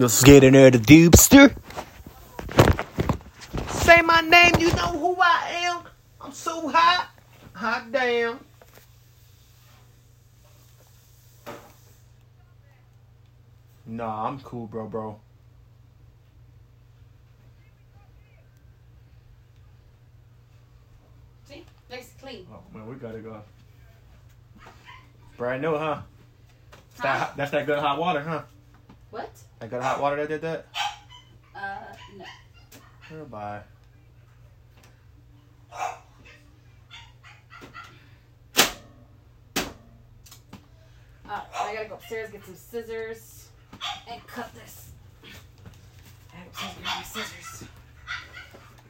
Let's get in there, the dubster. Say my name, you know who I am. I'm so hot. Hot damn. Nah, I'm cool, bro, bro. See? Nice clean. Oh man, we gotta go. Brand new, huh? Huh? that, that's that good hot water, huh? What? I got hot water that did that? Uh, no. Goodbye. Uh, I gotta go upstairs, get some scissors, and cut this. I have to get my scissors.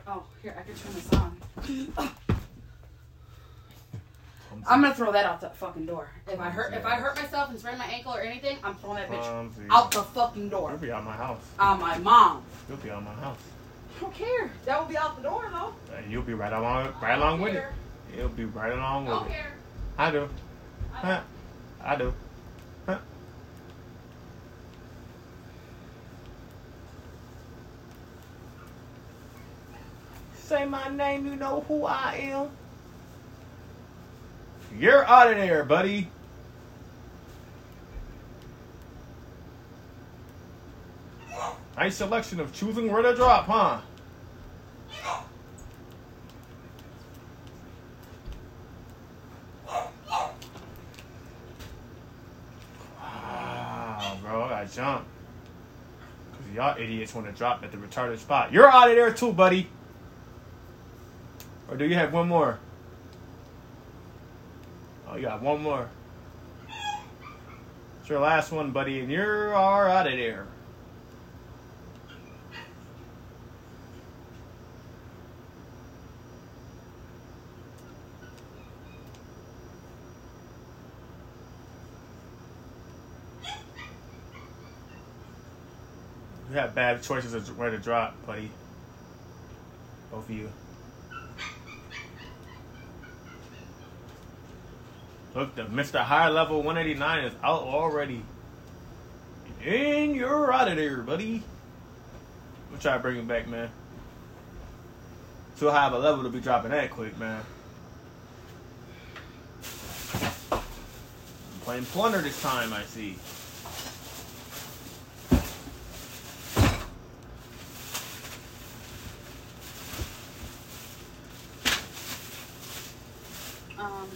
Oh, here, I can turn this on. I'm gonna throw that out the fucking door. If I hurt, if I hurt myself and sprain my ankle or anything, I'm throwing that bitch Clumsy. out the fucking door. You'll door. be out my house. On my mom. You'll be out my house. I don't care. That will be out the door though. And you'll be right along, right along with it. Care. You'll be right along I with don't it. care. I do. I Huh? don't- I do. Huh? Say my name, you know who I am. You're out of there, buddy. Nice selection of choosing where to drop, huh? Wow, bro, I got jumped. Because y'all idiots want to drop at the retarded spot. You're out of there too, buddy. Or do you have one more? You got one more. It's your last one, buddy, and you're out of there. You have bad choices of where to drop, buddy. Both of you. Look, the Mr. High Level 189 is out already. And you're out of there, buddy. We'll try to bring him back, man. Too high of a level to be dropping that quick, man. Playing Plunder this time, I see. Um.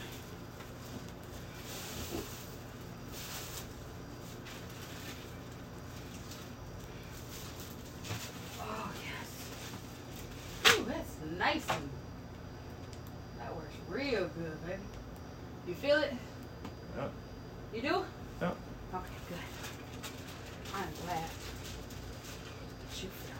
Oh yes. Ooh, that's nice. and- That works real good, baby. You feel it? Yep. You do? Yep. Okay, good. I'm glad. that You feel it.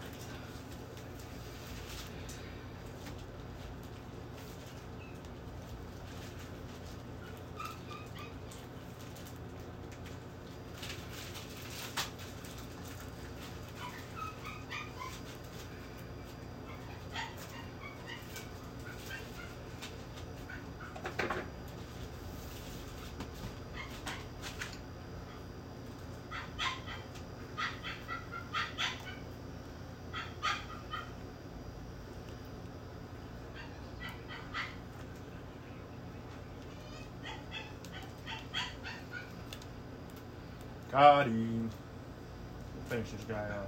Got him. Finish this guy off.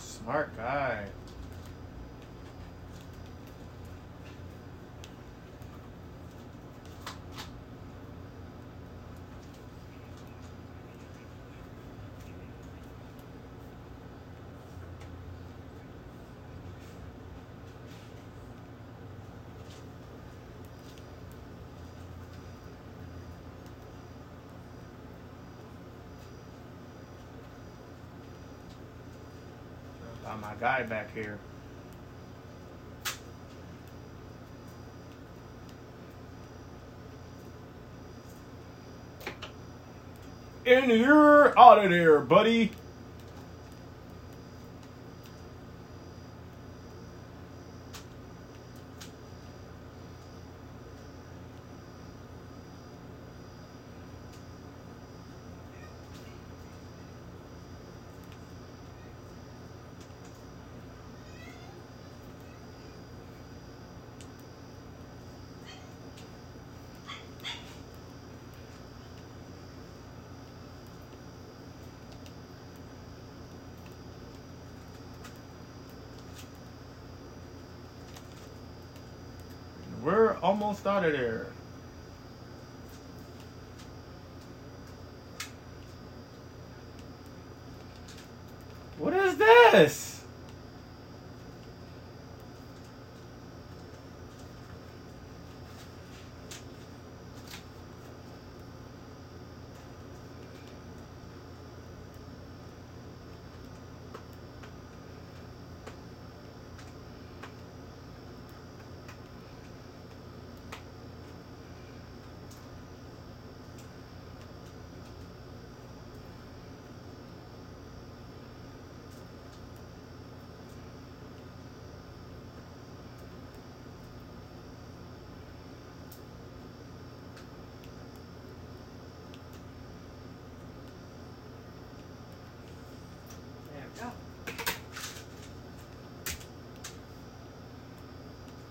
Smart guy. Got my guy back here. And you're out of there, buddy. we're almost out of there. What is this?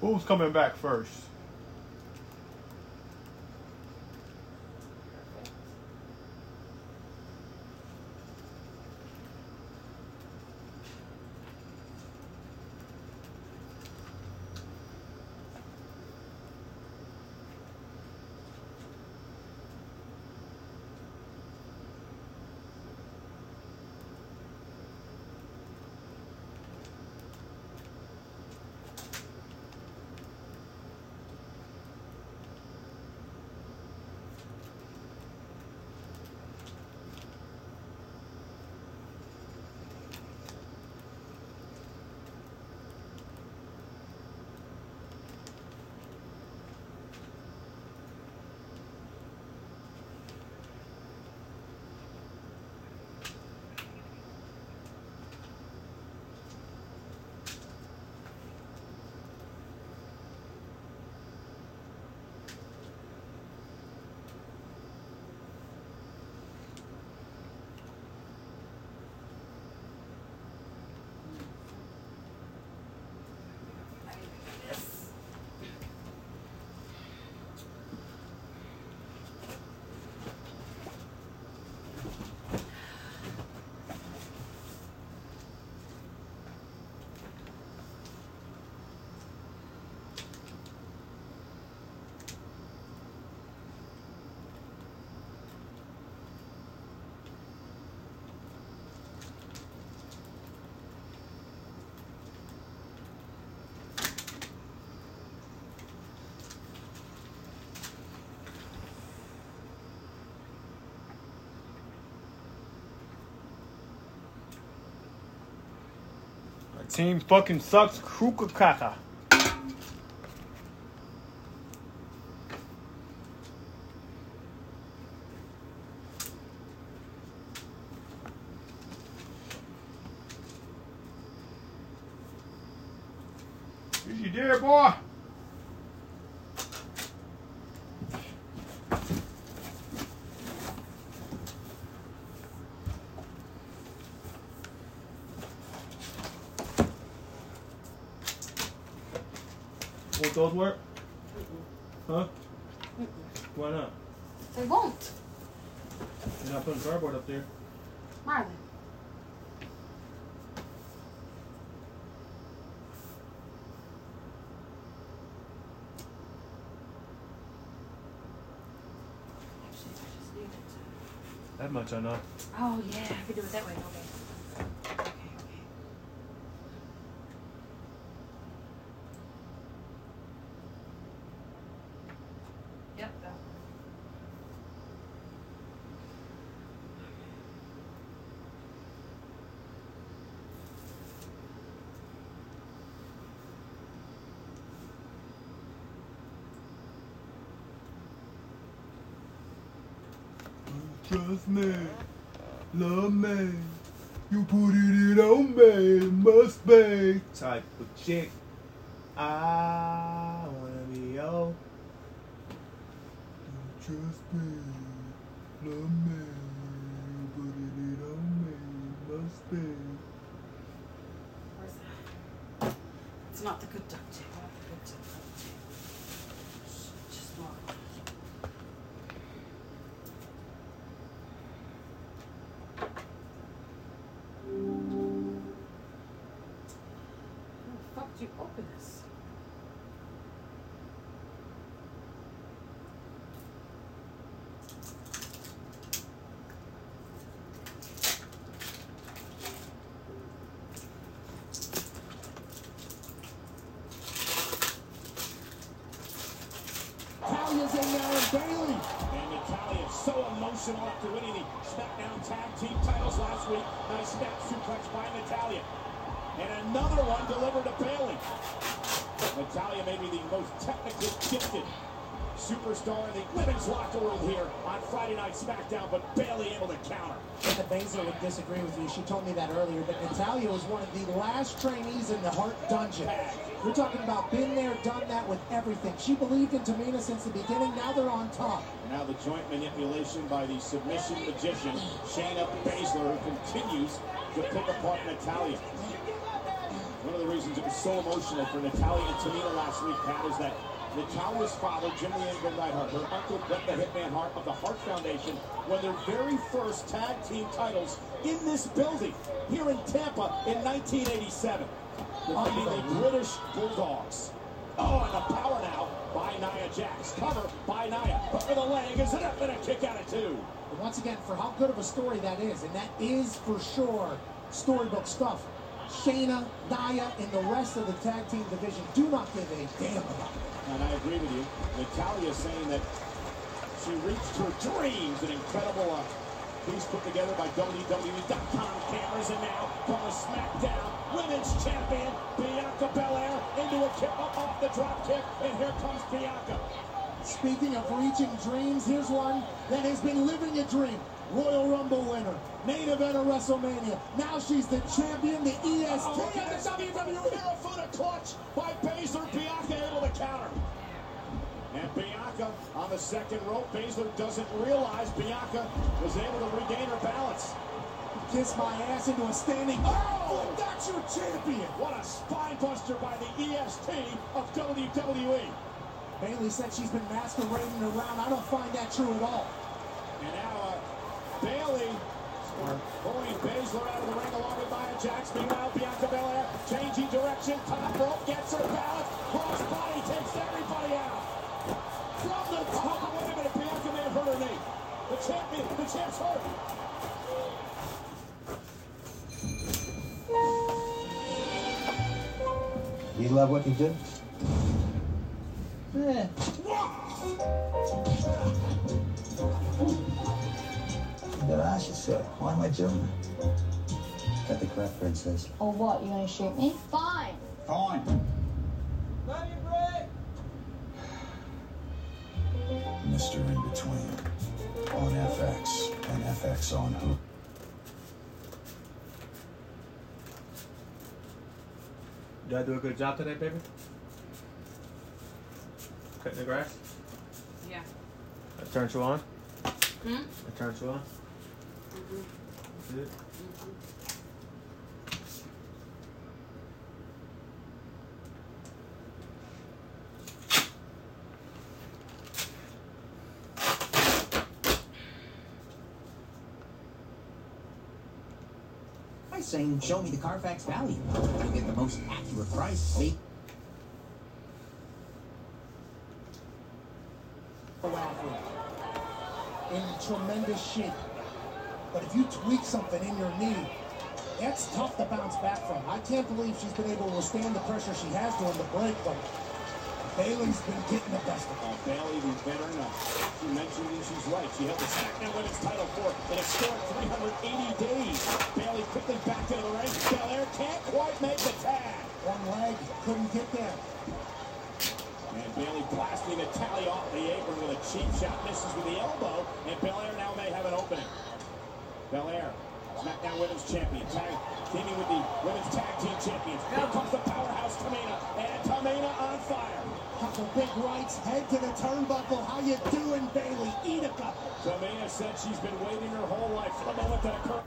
Who's coming back first? My team fucking sucks. Krukakaka. Is you there, boy? Won't those work? Huh? Why not? They won't. You're not putting cardboard up there. Marlon. Actually, I just need it to- That much I know. Oh yeah, I could do it that way. Okay. Okay. Okay. Yep. That. Trust me, love me. You put it in on me, must be type of chick. I wanna be yo. Trust me, love me. You put it on me, must be. Where's that? It's not the good duct tape. Not the good duct tape. It's Just normal. How the fuck do you open this? Emotional after winning the SmackDown Tag Team titles last week. Nice snap suplex by Natalya. And another one delivered to Bayley. Natalya may be the most technically gifted superstar in the women's locker room here on Friday Night SmackDown, but Bayley able to counter. Linda Baszler would disagree with you. She told me that earlier, but Natalya was one of the last trainees in the Hart Dungeon. We're talking about been there, done that with everything. She believed in Tamina since the beginning. Now they're on top. Now the joint manipulation by the submission magician, Shayna Baszler, who continues to pick apart Natalya. One of the reasons it was so emotional for Natalya and Tamina last week, Pat, is that Natalya's father, Jimmy Anvil Neidhart, her uncle Bret the Hitman Hart of the Hart Foundation, won their very first tag team titles in this building here in Tampa in 1987. Defeating the British Bulldogs. Oh, and the power now by Nia Jax. Cover by Nia. Hook of the leg is it up and a kick out of two. And once again, for how good of a story that is, and that is for sure storybook stuff. Shayna, Nia, and the rest of the tag team division do not give a damn about it. And I agree with you. Natalya saying that she reached her dreams. An incredible uh, piece put together by WWE.com cameras. And now from the SmackDown Women's Champion, Bianca Belair into a kick up off the drop kick. And here comes Bianca. Speaking of reaching dreams, here's one that has been living a dream. Royal Rumble winner, main event of WrestleMania. Now she's the champion, the EST, Oh, at the. WWE. A clutch by Baszler. Bianca able to counter. And Bianca on the second rope. Baszler doesn't realize Bianca was able to regain her balance. Kiss my ass into a standing. Oh, that's your champion. What a spine buster by the EST of WWE. Bayley said she's been masquerading around. I don't find that true at all. And now uh, Bayley pulling Baszler out of the ring along with Nia Jax. Meanwhile, Bianca Belair changing direction. Top rope gets her balance. Cross You love what you do? Eh. You gotta ask yourself, why am I doing it? Cut the crap, princess. Oh, what? You gonna shoot me? Fine. Fine. Mr. In Between. On FX. And FX on who? Did I do a good job today, baby? Cutting the grass? Yeah. I turned you on? Hmm? I turned you on? Mm-hmm. Good. By saying, show me the Carfax value. You'll get the most accurate price. Athlete in tremendous shape. But if you tweak something in your knee, that's tough to bounce back from. I can't believe she's been able to withstand the pressure she has during the break, but Bayley's been getting the best of her. Uh, Bayley, the veteran, uh, she mentioned and she's right. She held the SmackDown Women's title for an historic 380 days. Bayley quickly back into the ring. Belair can't quite make the tag. One leg, couldn't get there. And Bayley blasting Natalya off the apron with a cheap shot. Misses with the elbow. And Belair now may have an opening. Belair, SmackDown Women's Champion. Tag, teaming with the Women's Tag Team Champions. Here comes the powerhouse Tamina. And Tamina on fire. Couple big rights, head to the turnbuckle. How you doing, Bayley? Eat a couple. Tamina said she's been waiting her whole life for the moment that occurred.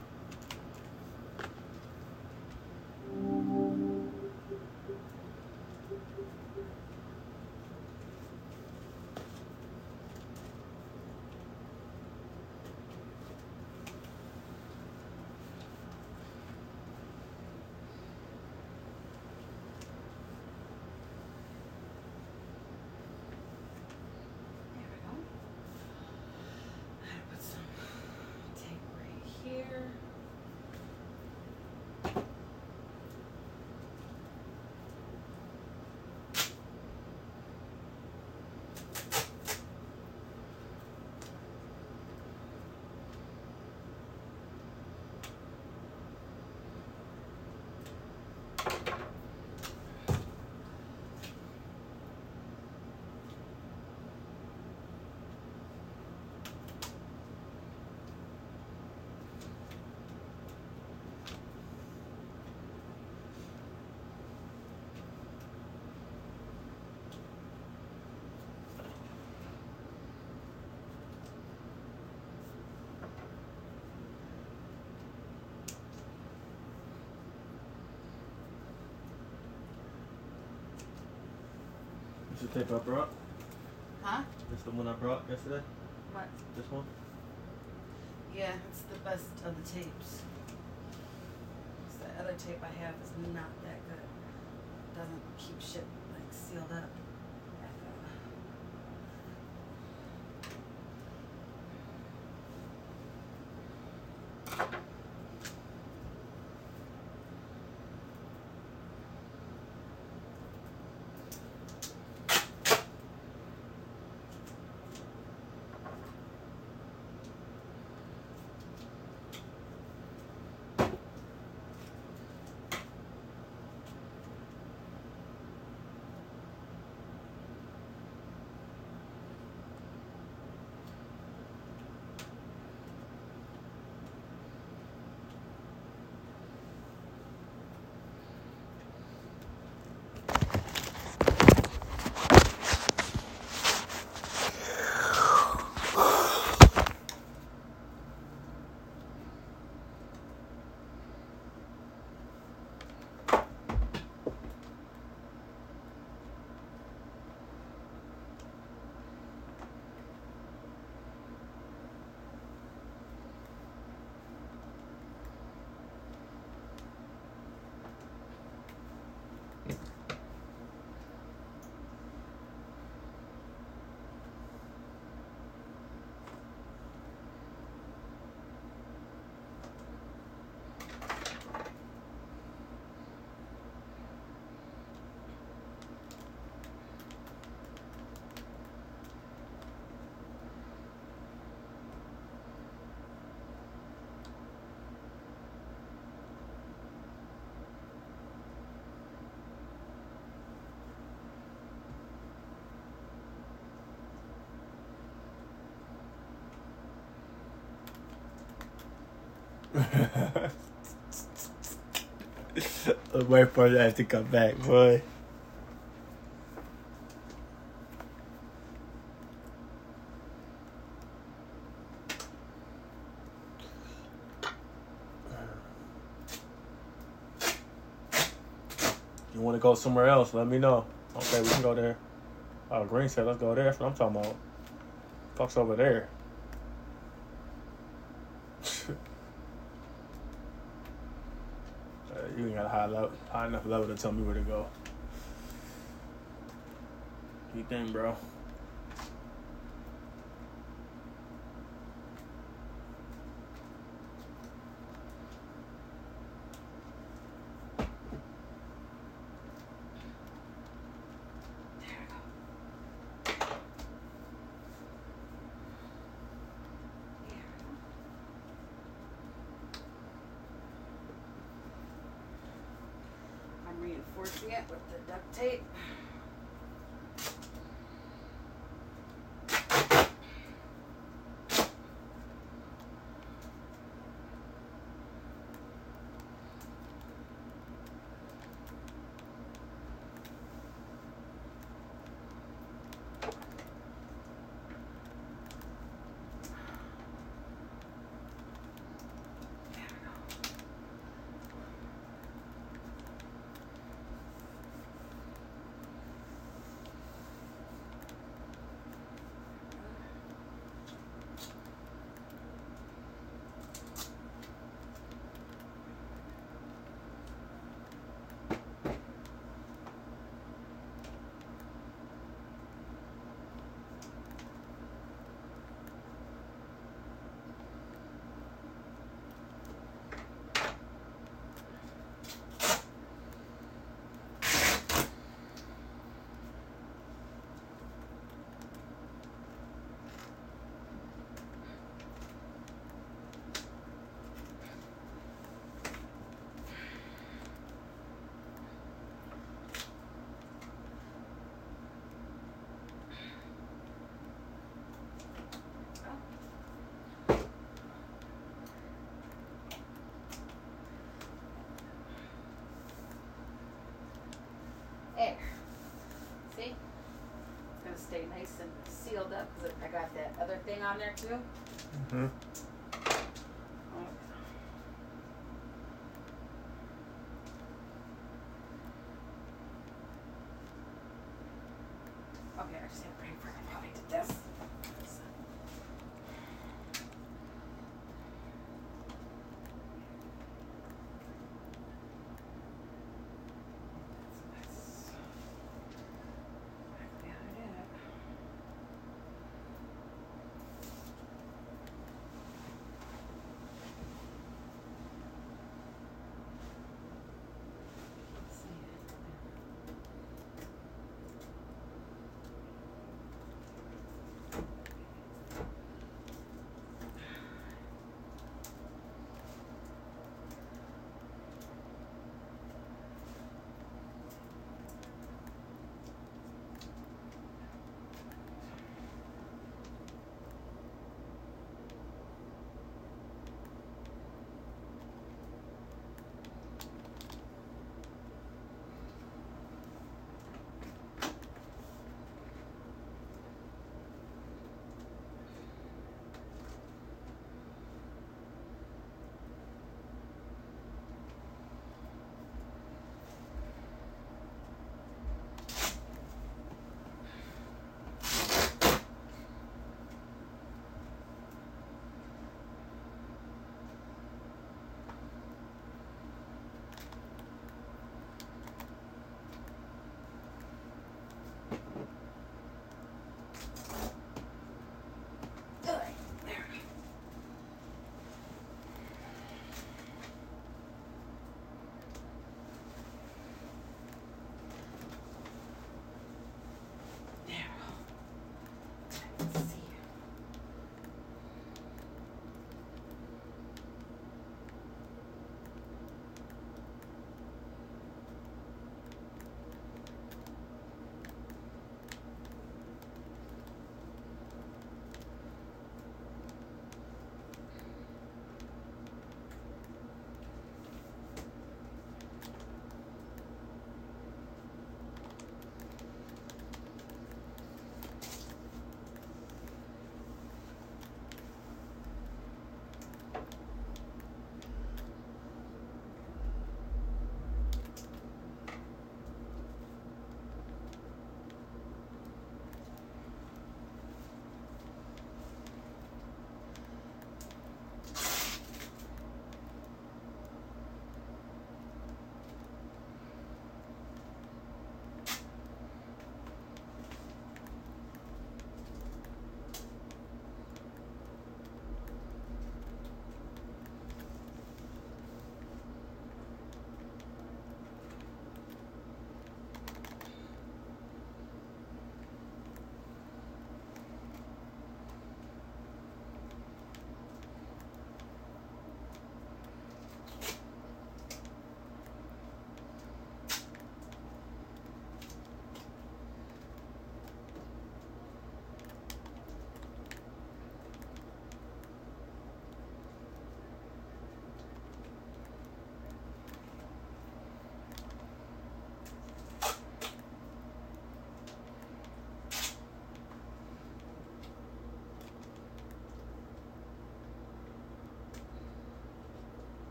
The tape I brought? Huh? This the one I brought yesterday? What? This one? Yeah, it's the best of the tapes. the other tape I have is not that good. It Doesn't keep shit like sealed up. Wait for that to come back, boy. You want to go somewhere else? Let me know. Okay, we can go there. Oh, Green said, let's go there. That's what I'm talking about. Fuck's over there. Uh, you ain't got a high level, high enough level to tell me where to go. You think, bro? I'm reinforcing it with the duct tape. There. See? It's gonna stay nice and sealed up because I got that other thing on there too. Mm-hmm.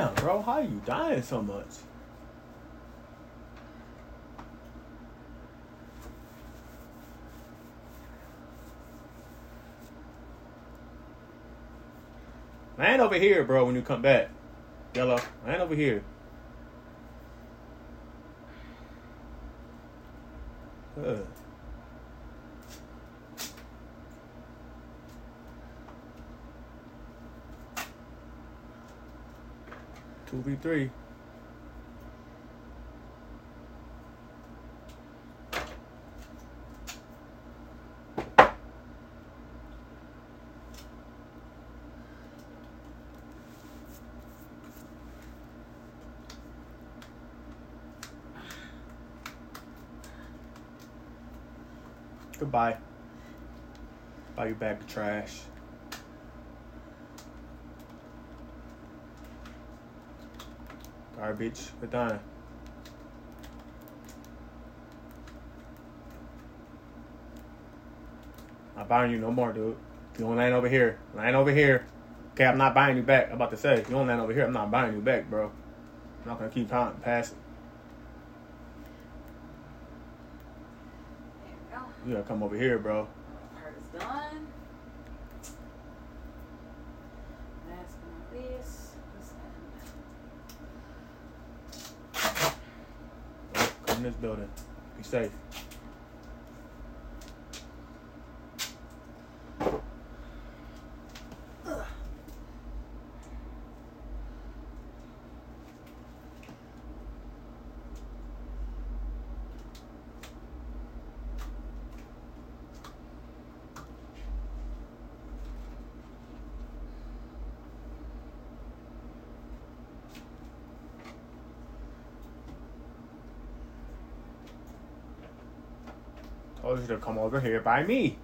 Damn, bro, how are you dying so much? Land over here, bro, when you come back. Yellow, land over here. 2v3. Goodbye. Buy your bag of trash. Garbage. We're done. Not buying you no more, dude. You don't land over here. Land over here. Okay, I'm not buying you back. I'm about to say, you don't land over here. I'm not buying you back, bro. I'm not gonna keep time passing. There we go. You gotta come over here, bro. Part is done. Last but not least, this end. Come in this building. Be safe. You to come over here by me.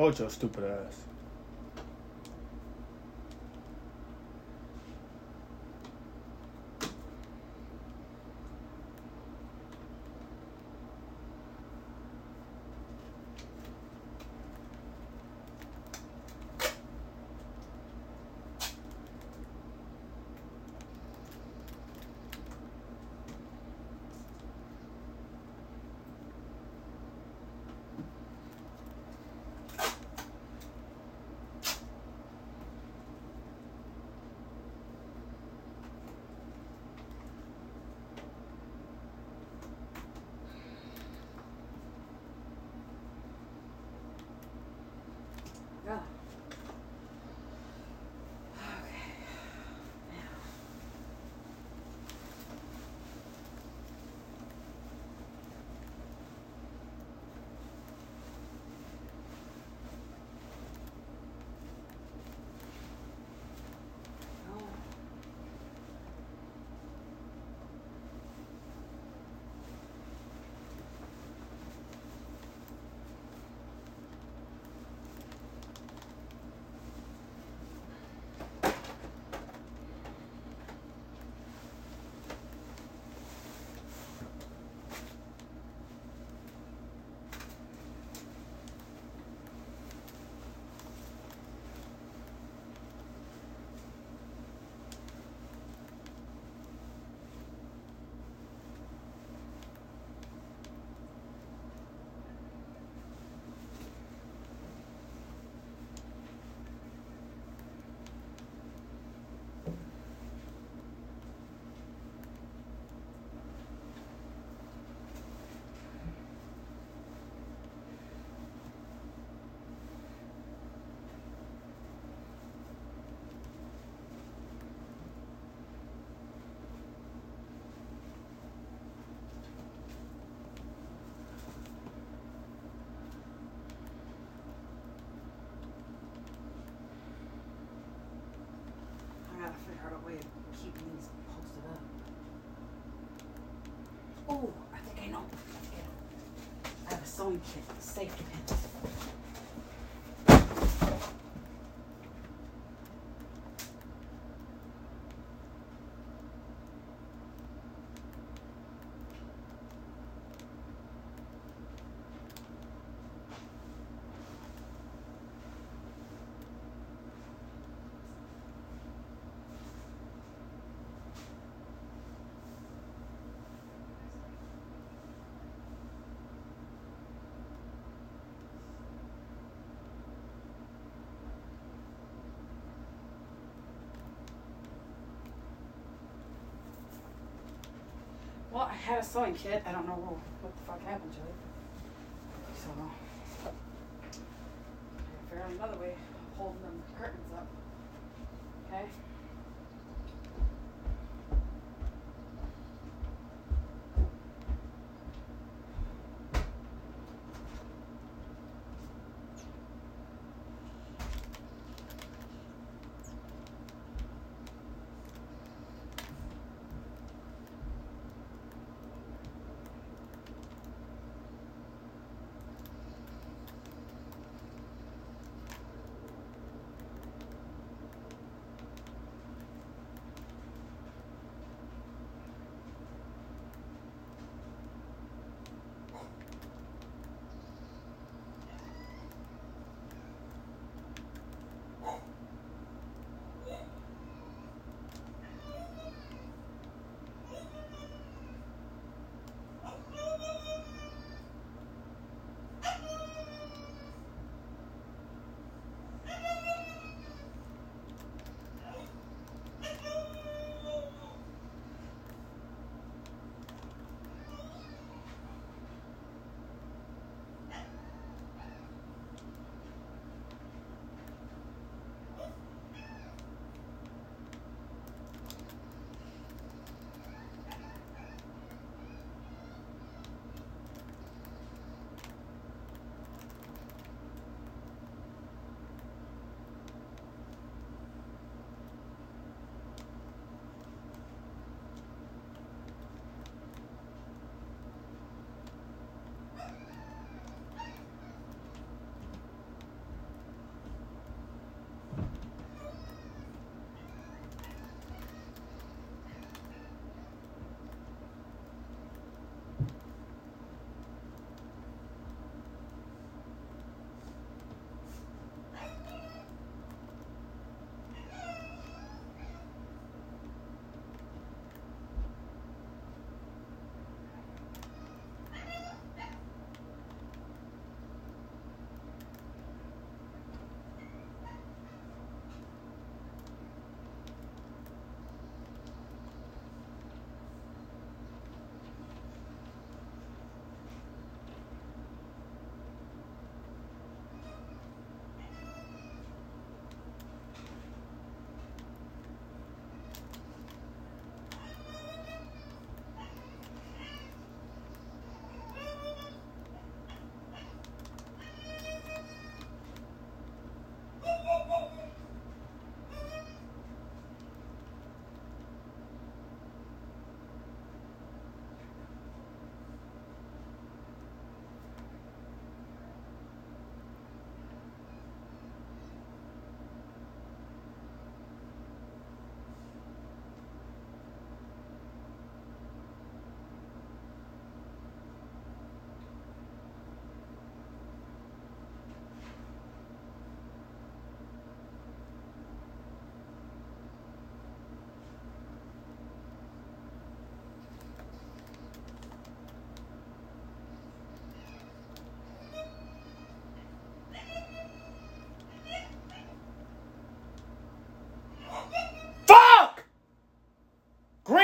Told your way of keeping these posted up. Oh, I think I know. I think I know. I have a sewing kit, safety pins. A sewing kit. I don't know what the fuck happened to it. So, I figured out another way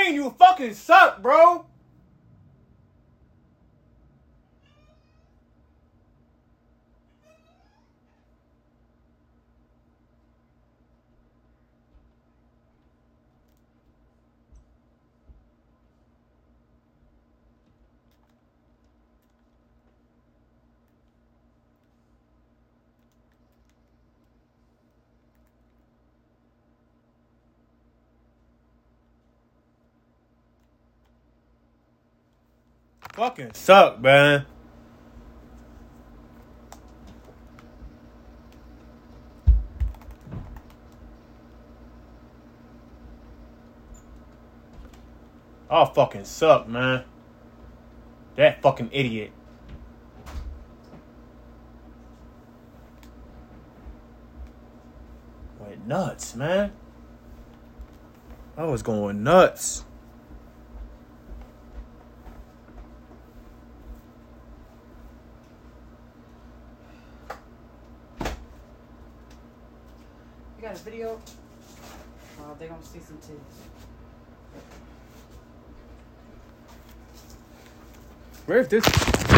You fucking suck, bro. Fucking suck, man. Oh, fucking suck, man. That fucking idiot. Went nuts, man. I was going nuts. You got a video? See some titties. Where's this?